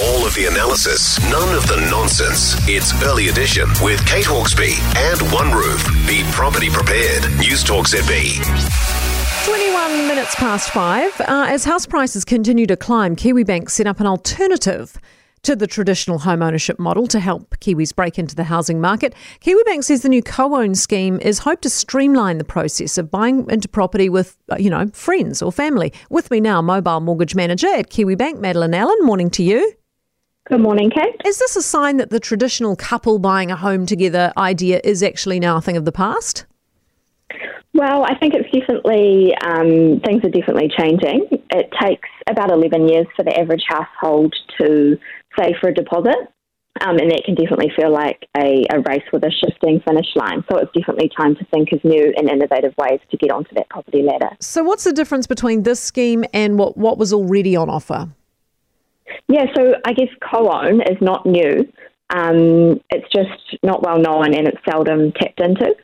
All of the analysis, none of the nonsense. It's Early Edition with Kate Hawkesby and One Roof. Be property prepared. News Talk ZB. 21 minutes past five. Uh, as house prices continue to climb, Kiwibank set up an alternative to the traditional home ownership model to help Kiwis break into the housing market. Kiwibank says the new co-own scheme is hoped to streamline the process of buying into property with, uh, you know, friends or family. With me now, mobile mortgage manager at Kiwibank, Madeline Allen. Morning to you. Good morning, Kate. Is this a sign that the traditional couple buying a home together idea is actually now a thing of the past? Well, I think it's definitely, um, things are definitely changing. It takes about 11 years for the average household to save for a deposit. Um, and that can definitely feel like a, a, race with a shifting finish line. So it's definitely time to think of new and innovative ways to get onto that property ladder. So, what's the difference between this scheme and what, what was already on offer? Yeah, so I guess co own is not new. Um, it's just not well known and it's seldom tapped into.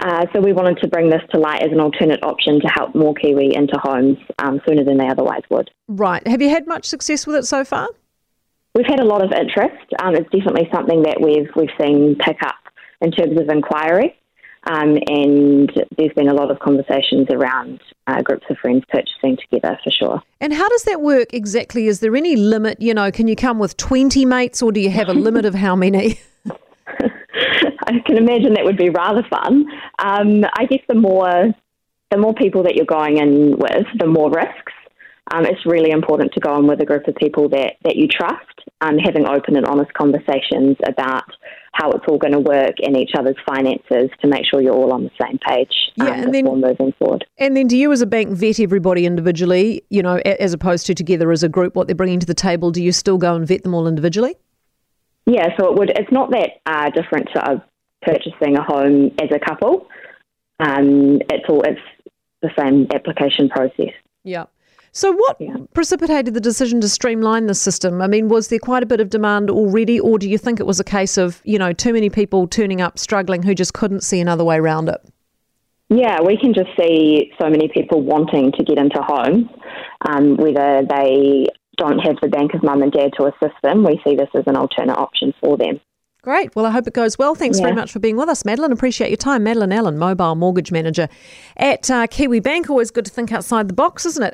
Uh, so we wanted to bring this to light as an alternate option to help more Kiwi into homes um, sooner than they otherwise would. Right. Have you had much success with it so far? We've had a lot of interest. Um, it's definitely something that we've we've seen pick up in terms of inquiry, um, and there's been a lot of conversations around uh, groups of friends purchasing together for sure. And how does that work exactly? Is there any limit? You know, can you come with twenty mates, or do you have a limit of how many? I can imagine that would be rather fun. Um, I guess the more the more people that you're going in with, the more risks. Um, it's really important to go in with a group of people that, that you trust, um, having open and honest conversations about how it's all going to work and each other's finances to make sure you're all on the same page um, yeah, and then, moving forward. And then do you as a bank vet everybody individually, you know, as opposed to together as a group, what they're bringing to the table? Do you still go and vet them all individually? Yeah, so it would. It's not that uh, different to uh, purchasing a home as a couple. Um, it's all it's the same application process. Yeah. So, what yeah. precipitated the decision to streamline the system? I mean, was there quite a bit of demand already, or do you think it was a case of, you know, too many people turning up struggling who just couldn't see another way around it? Yeah, we can just see so many people wanting to get into homes, um, whether they don't have the bank of mum and dad to assist them. We see this as an alternate option for them. Great. Well, I hope it goes well. Thanks yeah. very much for being with us, Madeline. Appreciate your time. Madeline Allen, mobile mortgage manager at uh, Kiwibank. Always good to think outside the box, isn't it?